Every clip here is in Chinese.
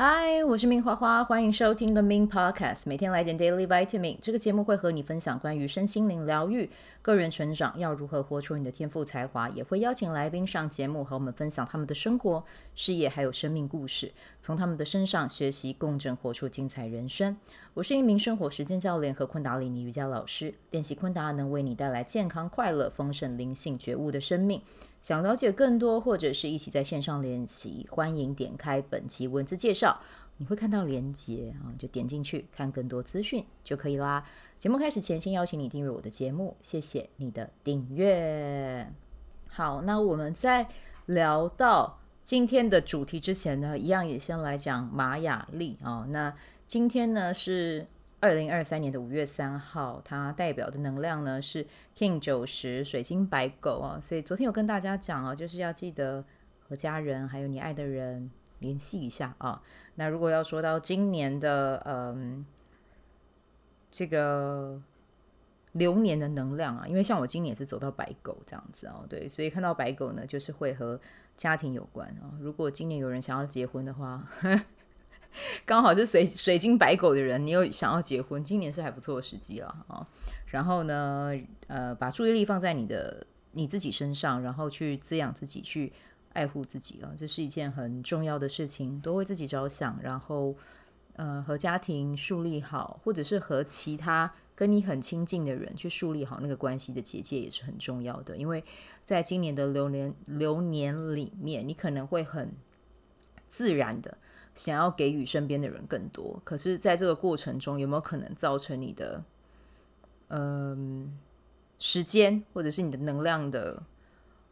嗨，我是明花花，欢迎收听 The Min Podcast，每天来点 Daily Vitamin。这个节目会和你分享关于身心灵疗愈、个人成长，要如何活出你的天赋才华，也会邀请来宾上节目和我们分享他们的生活、事业还有生命故事，从他们的身上学习共振，活出精彩人生。我是一名生活实践教练和昆达里尼瑜伽老师，练习昆达能为你带来健康、快乐、丰盛、灵性觉悟的生命。想了解更多，或者是一起在线上练习，欢迎点开本期文字介绍，你会看到连接啊，就点进去看更多资讯就可以啦。节目开始前，先邀请你订阅我的节目，谢谢你的订阅。好，那我们在聊到今天的主题之前呢，一样也先来讲玛雅历啊。那今天呢是。二零二三年的五月三号，它代表的能量呢是 King 九十水晶白狗啊，所以昨天有跟大家讲啊，就是要记得和家人还有你爱的人联系一下啊。那如果要说到今年的嗯这个流年的能量啊，因为像我今年也是走到白狗这样子啊，对，所以看到白狗呢，就是会和家庭有关啊。如果今年有人想要结婚的话。刚好是水水晶白狗的人，你又想要结婚，今年是还不错的时机了啊。然后呢，呃，把注意力放在你的你自己身上，然后去滋养自己，去爱护自己啊，这是一件很重要的事情，多为自己着想，然后呃，和家庭树立好，或者是和其他跟你很亲近的人去树立好那个关系的结界，也是很重要的。因为在今年的流年流年里面，你可能会很自然的。想要给予身边的人更多，可是在这个过程中，有没有可能造成你的嗯、时间或者是你的能量的，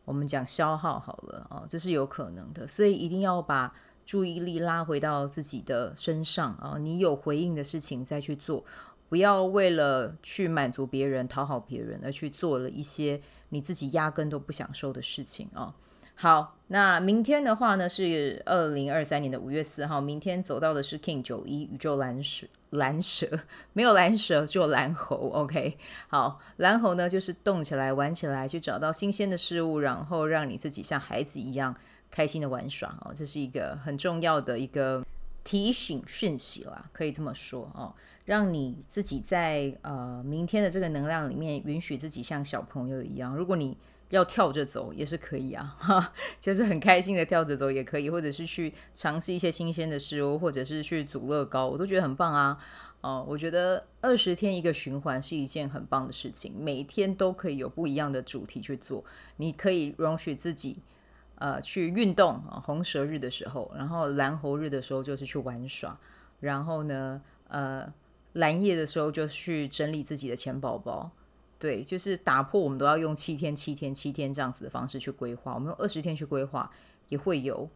我们讲消耗好了啊、这是有可能的。所以一定要把注意力拉回到自己的身上啊、你有回应的事情再去做，不要为了去满足别人、讨好别人而去做了一些你自己压根都不想受的事情啊。好，那明天的话呢是二零二三年的五月四号，明天走到的是 King 九一宇宙蓝蛇，蓝蛇没有蓝蛇，就蓝猴。OK，好，蓝猴呢就是动起来、玩起来，去找到新鲜的事物，然后让你自己像孩子一样开心的玩耍哦，这是一个很重要的一个提醒讯息啦，可以这么说哦，让你自己在呃明天的这个能量里面，允许自己像小朋友一样，如果你。要跳着走也是可以啊，哈，就是很开心的跳着走也可以，或者是去尝试一些新鲜的事物，或者是去组乐高，我都觉得很棒啊。哦，我觉得二十天一个循环是一件很棒的事情，每天都可以有不一样的主题去做。你可以容许自己呃去运动啊，红蛇日的时候，然后蓝猴日的时候就是去玩耍，然后呢呃蓝夜的时候就去整理自己的钱包包。对，就是打破我们都要用七天、七天、七天这样子的方式去规划，我们用二十天去规划也会有，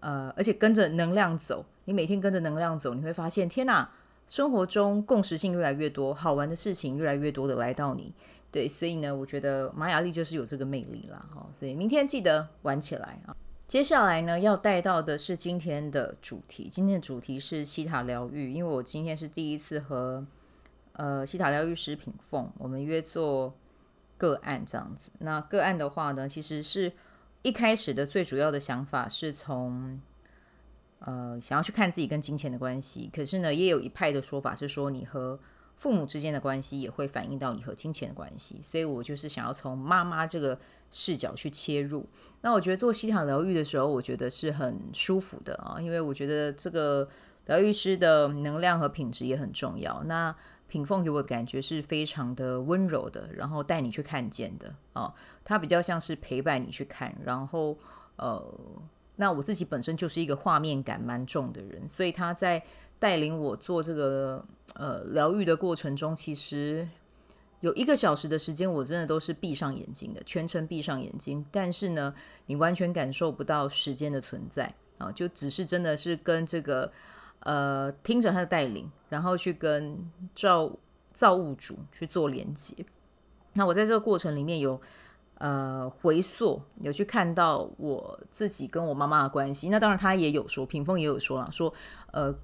呃，而且跟着能量走，你每天跟着能量走，你会发现，天哪，生活中共识性越来越多，好玩的事情越来越多的来到你。对，所以呢，我觉得玛雅历就是有这个魅力啦，哈，所以明天记得玩起来啊。接下来呢，要带到的是今天的主题，今天的主题是西塔疗愈，因为我今天是第一次和。呃，西塔疗愈师品凤，我们约做个案这样子。那个案的话呢，其实是一开始的最主要的想法是从呃想要去看自己跟金钱的关系。可是呢，也有一派的说法是说，你和父母之间的关系也会反映到你和金钱的关系。所以我就是想要从妈妈这个视角去切入。那我觉得做西塔疗愈的时候，我觉得是很舒服的啊，因为我觉得这个疗愈师的能量和品质也很重要。那品凤给我的感觉是非常的温柔的，然后带你去看见的啊，他比较像是陪伴你去看，然后呃，那我自己本身就是一个画面感蛮重的人，所以他在带领我做这个呃疗愈的过程中，其实有一个小时的时间，我真的都是闭上眼睛的，全程闭上眼睛，但是呢，你完全感受不到时间的存在啊，就只是真的是跟这个。呃，听着他的带领，然后去跟造造物主去做连接。那我在这个过程里面有呃回溯，有去看到我自己跟我妈妈的关系。那当然，他也有说，屏风也有说了，说呃，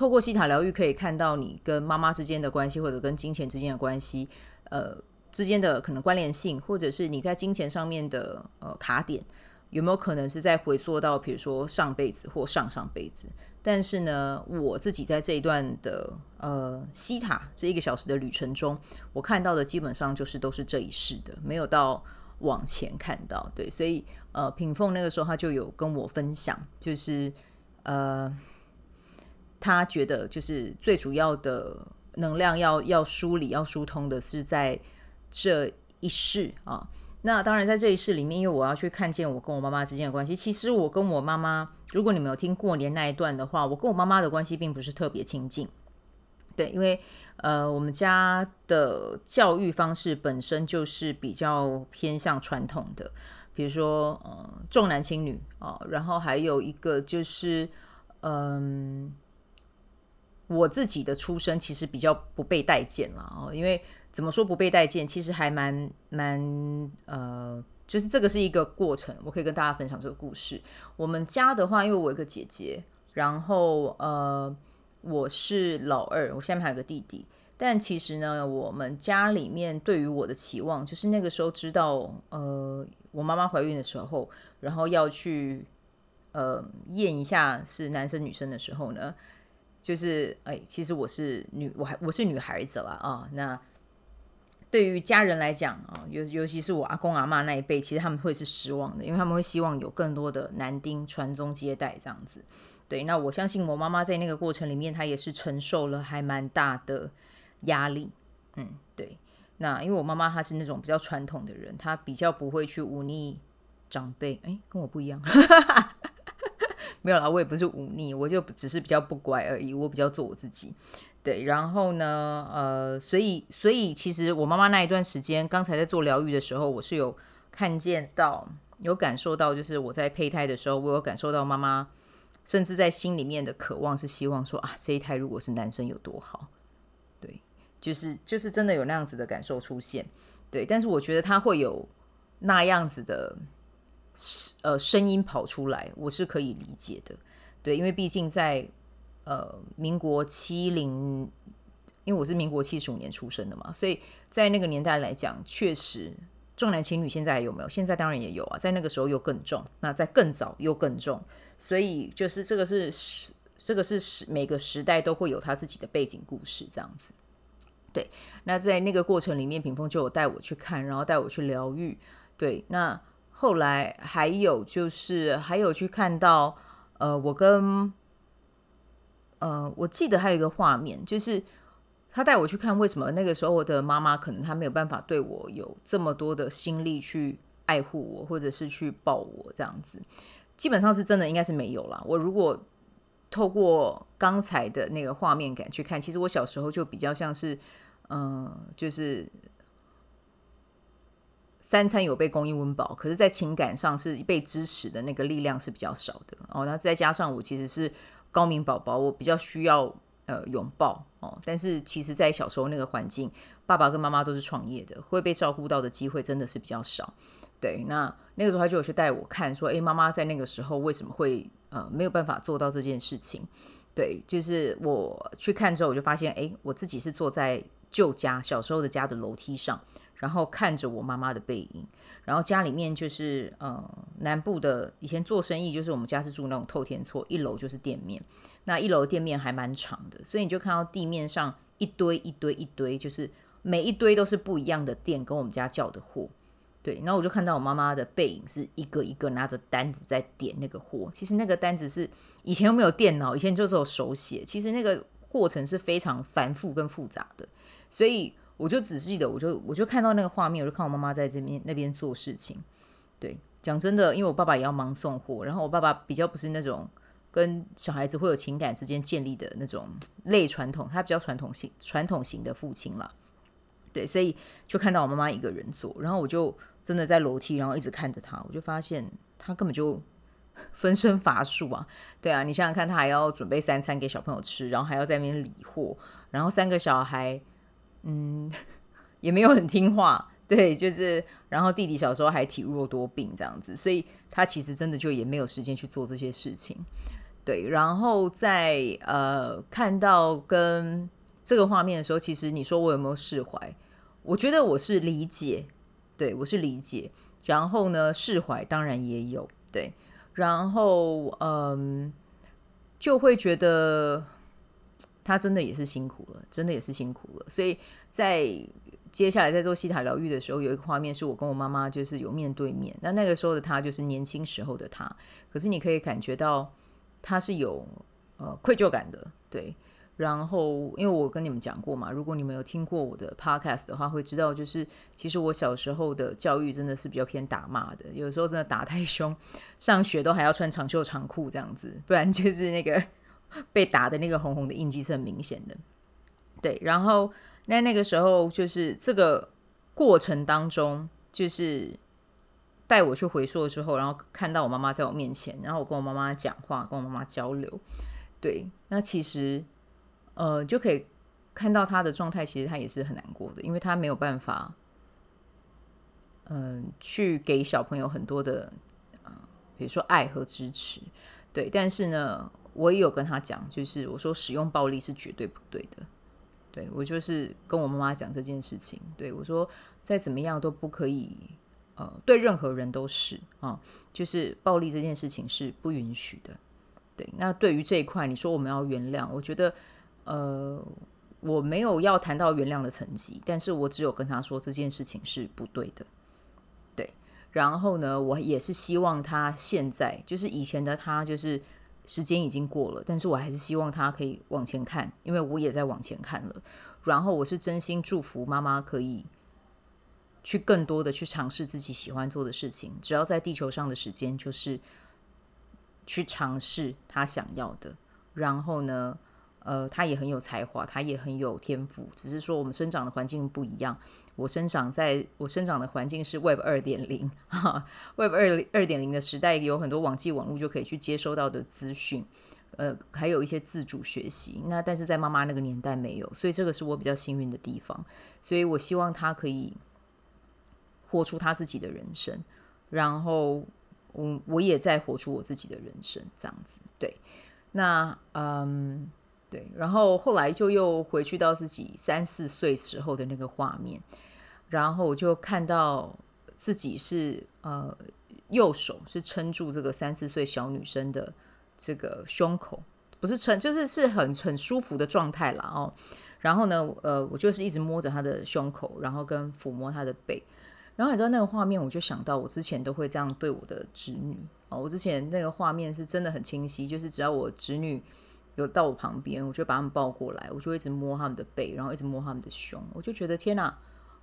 透过西塔疗愈可以看到你跟妈妈之间的关系，或者跟金钱之间的关系，呃之间的可能关联性，或者是你在金钱上面的呃卡点。有没有可能是在回溯到，比如说上辈子或上上辈子？但是呢，我自己在这一段的呃西塔这一个小时的旅程中，我看到的基本上就是都是这一世的，没有到往前看到。对，所以呃，品凤那个时候他就有跟我分享，就是呃，他觉得就是最主要的能量要要梳理、要疏通的是在这一世啊。那当然，在这一世里面，因为我要去看见我跟我妈妈之间的关系。其实我跟我妈妈，如果你们有听过年那一段的话，我跟我妈妈的关系并不是特别亲近。对，因为呃，我们家的教育方式本身就是比较偏向传统的，比如说呃重男轻女啊，然后还有一个就是嗯、我自己的出生其实比较不被待见了哦，因为。怎么说不被待见？其实还蛮蛮呃，就是这个是一个过程。我可以跟大家分享这个故事。我们家的话，因为我有个姐姐，然后呃，我是老二，我下面还有个弟弟。但其实呢，我们家里面对于我的期望，就是那个时候知道呃，我妈妈怀孕的时候，然后要去呃验一下是男生女生的时候呢，就是哎，其实我是女，我还我是女孩子了啊，那。对于家人来讲啊，尤尤其是我阿公阿嬷那一辈，其实他们会是失望的，因为他们会希望有更多的男丁传宗接代这样子。对，那我相信我妈妈在那个过程里面，她也是承受了还蛮大的压力。嗯，对。那因为我妈妈她是那种比较传统的人，她比较不会去忤逆长辈。哎，跟我不一样。没有啦，我也不是忤逆，我就只是比较不乖而已。我比较做我自己。对，然后呢，呃，所以，所以其实我妈妈那一段时间，刚才在做疗愈的时候，我是有看见到，有感受到，就是我在胚胎的时候，我有感受到妈妈，甚至在心里面的渴望是希望说啊，这一胎如果是男生有多好，对，就是就是真的有那样子的感受出现，对，但是我觉得他会有那样子的，呃，声音跑出来，我是可以理解的，对，因为毕竟在。呃，民国七零，因为我是民国七十五年出生的嘛，所以在那个年代来讲，确实重男轻女。现在还有没有？现在当然也有啊，在那个时候又更重，那在更早又更重，所以就是这个是，这个是时，每个时代都会有他自己的背景故事这样子。对，那在那个过程里面，品凤就有带我去看，然后带我去疗愈。对，那后来还有就是还有去看到，呃，我跟。呃，我记得还有一个画面，就是他带我去看为什么那个时候我的妈妈可能她没有办法对我有这么多的心力去爱护我，或者是去抱我这样子，基本上是真的应该是没有啦。我如果透过刚才的那个画面感去看，其实我小时候就比较像是，嗯、就是三餐有被供应温饱，可是，在情感上是被支持的那个力量是比较少的哦。那再加上我其实是。高敏宝宝，我比较需要呃拥抱哦，但是其实，在小时候那个环境，爸爸跟妈妈都是创业的，会被照顾到的机会真的是比较少。对，那那个时候他就有去带我看，说，诶，妈妈在那个时候为什么会呃没有办法做到这件事情？对，就是我去看之后，我就发现，诶，我自己是坐在旧家小时候的家的楼梯上。然后看着我妈妈的背影，然后家里面就是呃南部的以前做生意，就是我们家是住那种透天厝，一楼就是店面，那一楼店面还蛮长的，所以你就看到地面上一堆一堆一堆，就是每一堆都是不一样的店跟我们家叫的货，对，然后我就看到我妈妈的背影是一个一个拿着单子在点那个货，其实那个单子是以前又没有电脑，以前就是有手写，其实那个过程是非常繁复跟复杂的，所以。我就只记得，我就我就看到那个画面，我就看我妈妈在这边那边做事情。对，讲真的，因为我爸爸也要忙送货，然后我爸爸比较不是那种跟小孩子会有情感之间建立的那种类传统，他比较传统型传统型的父亲了。对，所以就看到我妈妈一个人做，然后我就真的在楼梯，然后一直看着他，我就发现他根本就 分身乏术啊。对啊，你想想看，他还要准备三餐给小朋友吃，然后还要在那边理货，然后三个小孩。嗯，也没有很听话，对，就是，然后弟弟小时候还体弱多病这样子，所以他其实真的就也没有时间去做这些事情，对。然后在呃看到跟这个画面的时候，其实你说我有没有释怀？我觉得我是理解，对，我是理解。然后呢，释怀当然也有，对，然后嗯，就会觉得他真的也是辛苦了，真的也是辛苦了。所以在接下来在做西塔疗愈的时候，有一个画面是我跟我妈妈就是有面对面，那那个时候的他就是年轻时候的他，可是你可以感觉到他是有呃愧疚感的，对。然后，因为我跟你们讲过嘛，如果你们有听过我的 podcast 的话，会知道，就是其实我小时候的教育真的是比较偏打骂的，有时候真的打太凶，上学都还要穿长袖长裤这样子，不然就是那个 被打的那个红红的印记是很明显的。对，然后那那个时候就是这个过程当中，就是带我去回溯的时候，然后看到我妈妈在我面前，然后我跟我妈妈讲话，跟我妈妈交流。对，那其实。呃，就可以看到他的状态，其实他也是很难过的，因为他没有办法，嗯、去给小朋友很多的，比如说爱和支持，对。但是呢，我也有跟他讲，就是我说使用暴力是绝对不对的，对，我就是跟我妈妈讲这件事情，对，我说再怎么样都不可以，呃，对任何人都是啊，就是暴力这件事情是不允许的，对。那对于这一块，你说我们要原谅，我觉得。呃，我没有要谈到原谅的层级，但是我只有跟他说这件事情是不对的，对。然后呢，我也是希望他现在，就是以前的他，就是时间已经过了，但是我还是希望他可以往前看，因为我也在往前看了。然后我是真心祝福妈妈可以去更多的去尝试自己喜欢做的事情，只要在地球上的时间，就是去尝试他想要的。然后呢，呃，他也很有才华，他也很有天赋，只是说我们生长的环境不一样。我生长在我生长的环境是 Web 二点零，Web 二二点零的时代有很多网际网络就可以去接收到的资讯，呃，还有一些自主学习。那但是在妈妈那个年代没有，所以这个是我比较幸运的地方。所以我希望他可以活出他自己的人生，然后我我也在活出我自己的人生，这样子。对，那嗯。对，然后后来就又回去到自己三四岁时候的那个画面，然后我就看到自己是呃右手是撑住这个三四岁小女生的这个胸口，不是撑，就是是很很舒服的状态啦哦。然后呢，呃，我就是一直摸着她的胸口，然后跟抚摸她的背。然后你知道那个画面，我就想到我之前都会这样对我的侄女哦。我之前那个画面是真的很清晰，就是只要我侄女。有到我旁边，我就把他们抱过来，我就一直摸他们的背，然后一直摸他们的胸，我就觉得天哪！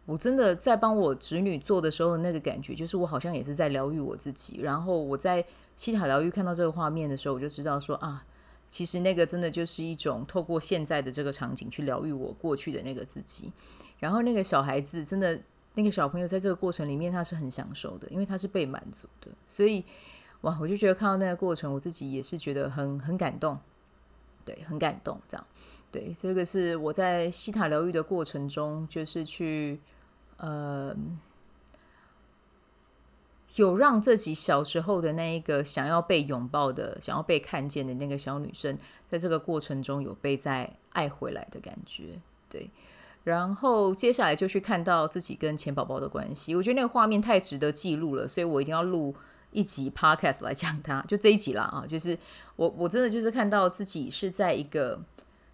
我真的在帮我侄女做的时候，那个感觉就是我好像也是在疗愈我自己。然后我在西塔疗愈看到这个画面的时候，我就知道说啊，其实那个真的就是一种透过现在的这个场景去疗愈我过去的那个自己。然后那个小孩子真的，那个小朋友在这个过程里面他是很享受的，因为他是被满足的。所以哇，我就觉得看到那个过程，我自己也是觉得很很感动。对，很感动，这样，对，这个是我在西塔疗愈的过程中，就是去，呃，有让自己小时候的那一个想要被拥抱的、想要被看见的那个小女生，在这个过程中有被再爱回来的感觉，对。然后接下来就去看到自己跟钱宝宝的关系，我觉得那个画面太值得记录了，所以我一定要录。一集 podcast 来讲它，就这一集啦啊，就是我我真的就是看到自己是在一个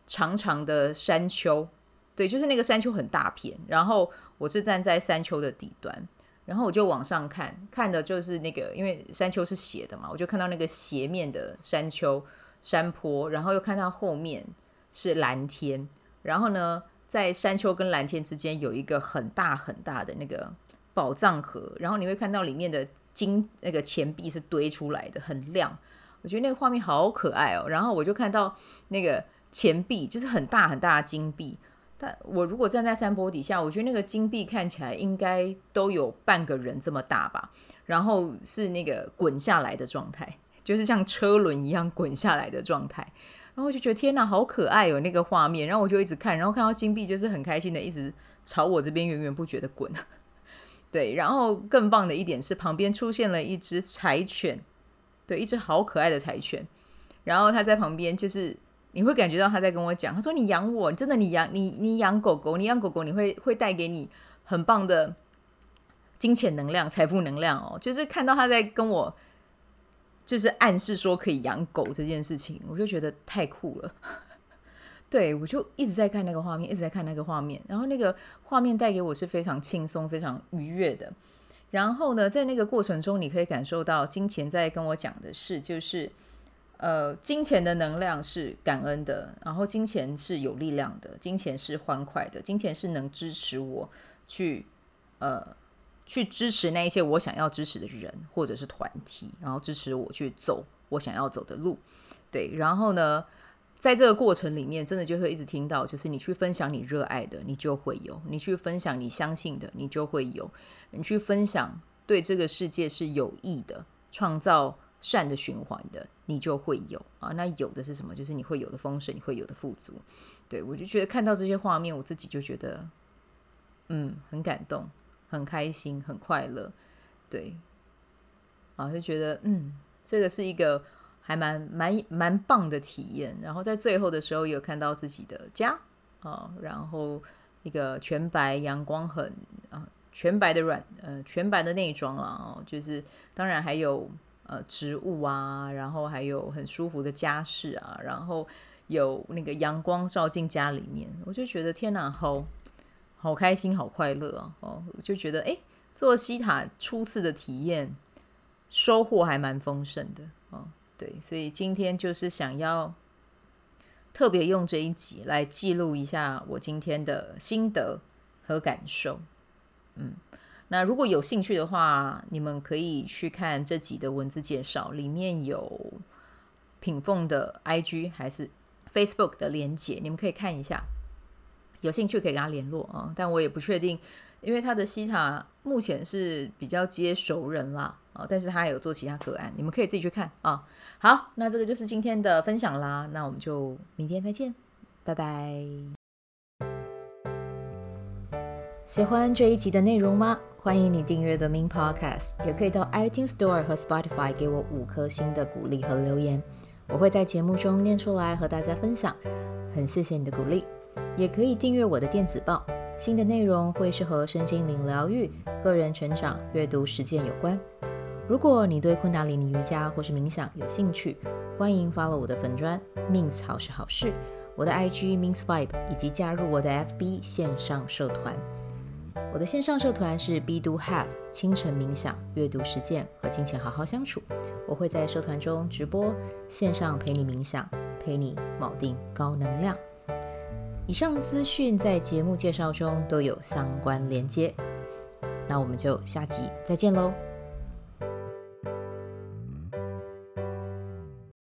长长的山丘，对，就是那个山丘很大片，然后我是站在山丘的底端，然后我就往上看，看的就是那个，因为山丘是斜的嘛，我就看到那个斜面的山丘山坡，然后又看到后面是蓝天，然后呢，在山丘跟蓝天之间有一个很大很大的那个宝藏盒，然后你会看到里面的。金那个钱币是堆出来的，很亮，我觉得那个画面好可爱哦。然后我就看到那个钱币，就是很大很大的金币。但我如果站在山坡底下，我觉得那个金币看起来应该都有半个人这么大吧。然后是那个滚下来的状态，就是像车轮一样滚下来的状态。然后我就觉得天哪，好可爱哦，那个画面。然后我就一直看，然后看到金币就是很开心的一直朝我这边源源不绝的滚。对，然后更棒的一点是，旁边出现了一只柴犬，对，一只好可爱的柴犬。然后他在旁边，就是你会感觉到他在跟我讲，他说：“你养我，真的，你养你，你养狗狗，你养狗狗，你会会带给你很棒的金钱能量、财富能量哦。”就是看到他在跟我就是暗示说可以养狗这件事情，我就觉得太酷了。对，我就一直在看那个画面，一直在看那个画面，然后那个画面带给我是非常轻松、非常愉悦的。然后呢，在那个过程中，你可以感受到金钱在跟我讲的是，就是呃，金钱的能量是感恩的，然后金钱是有力量的，金钱是欢快的，金钱是能支持我去呃。去支持那一些我想要支持的人或者是团体，然后支持我去走我想要走的路，对。然后呢，在这个过程里面，真的就会一直听到，就是你去分享你热爱的，你就会有；你去分享你相信的，你就会有；你去分享对这个世界是有益的，创造善的循环的，你就会有啊。那有的是什么？就是你会有的丰盛，你会有的富足。对，我就觉得看到这些画面，我自己就觉得，嗯，很感动。很开心，很快乐，对，啊，就觉得嗯，这个是一个还蛮蛮蛮棒的体验。然后在最后的时候，有看到自己的家啊，然后一个全白阳光很啊，全白的软呃，全白的内装啊，就是当然还有呃植物啊，然后还有很舒服的家饰啊，然后有那个阳光照进家里面，我就觉得天哪，好。好开心，好快乐啊！哦，就觉得哎，做西塔初次的体验，收获还蛮丰盛的哦。对，所以今天就是想要特别用这一集来记录一下我今天的心得和感受。嗯，那如果有兴趣的话，你们可以去看这集的文字介绍，里面有品凤的 IG 还是 Facebook 的连接，你们可以看一下。有兴趣可以跟他联络啊，但我也不确定，因为他的西塔目前是比较接熟人啦啊，但是他有做其他个案，你们可以自己去看啊。好，那这个就是今天的分享啦，那我们就明天再见，拜拜。喜欢这一集的内容吗？欢迎你订阅 The Min Podcast，也可以到 iTunes Store 和 Spotify 给我五颗星的鼓励和留言，我会在节目中念出来和大家分享，很谢谢你的鼓励。也可以订阅我的电子报，新的内容会是和身心灵疗愈、个人成长、阅读实践有关。如果你对昆达里尼瑜伽或是冥想有兴趣，欢迎 follow 我的粉砖 Min 好是好事，我的 IG Min Vibe，以及加入我的 FB 线上社团。我的线上社团是 Be Do Have 清晨冥想、阅读实践和金钱好好相处。我会在社团中直播，线上陪你冥想，陪你铆定高能量。以上资讯在节目介绍中都有相关连接，那我们就下集再见喽。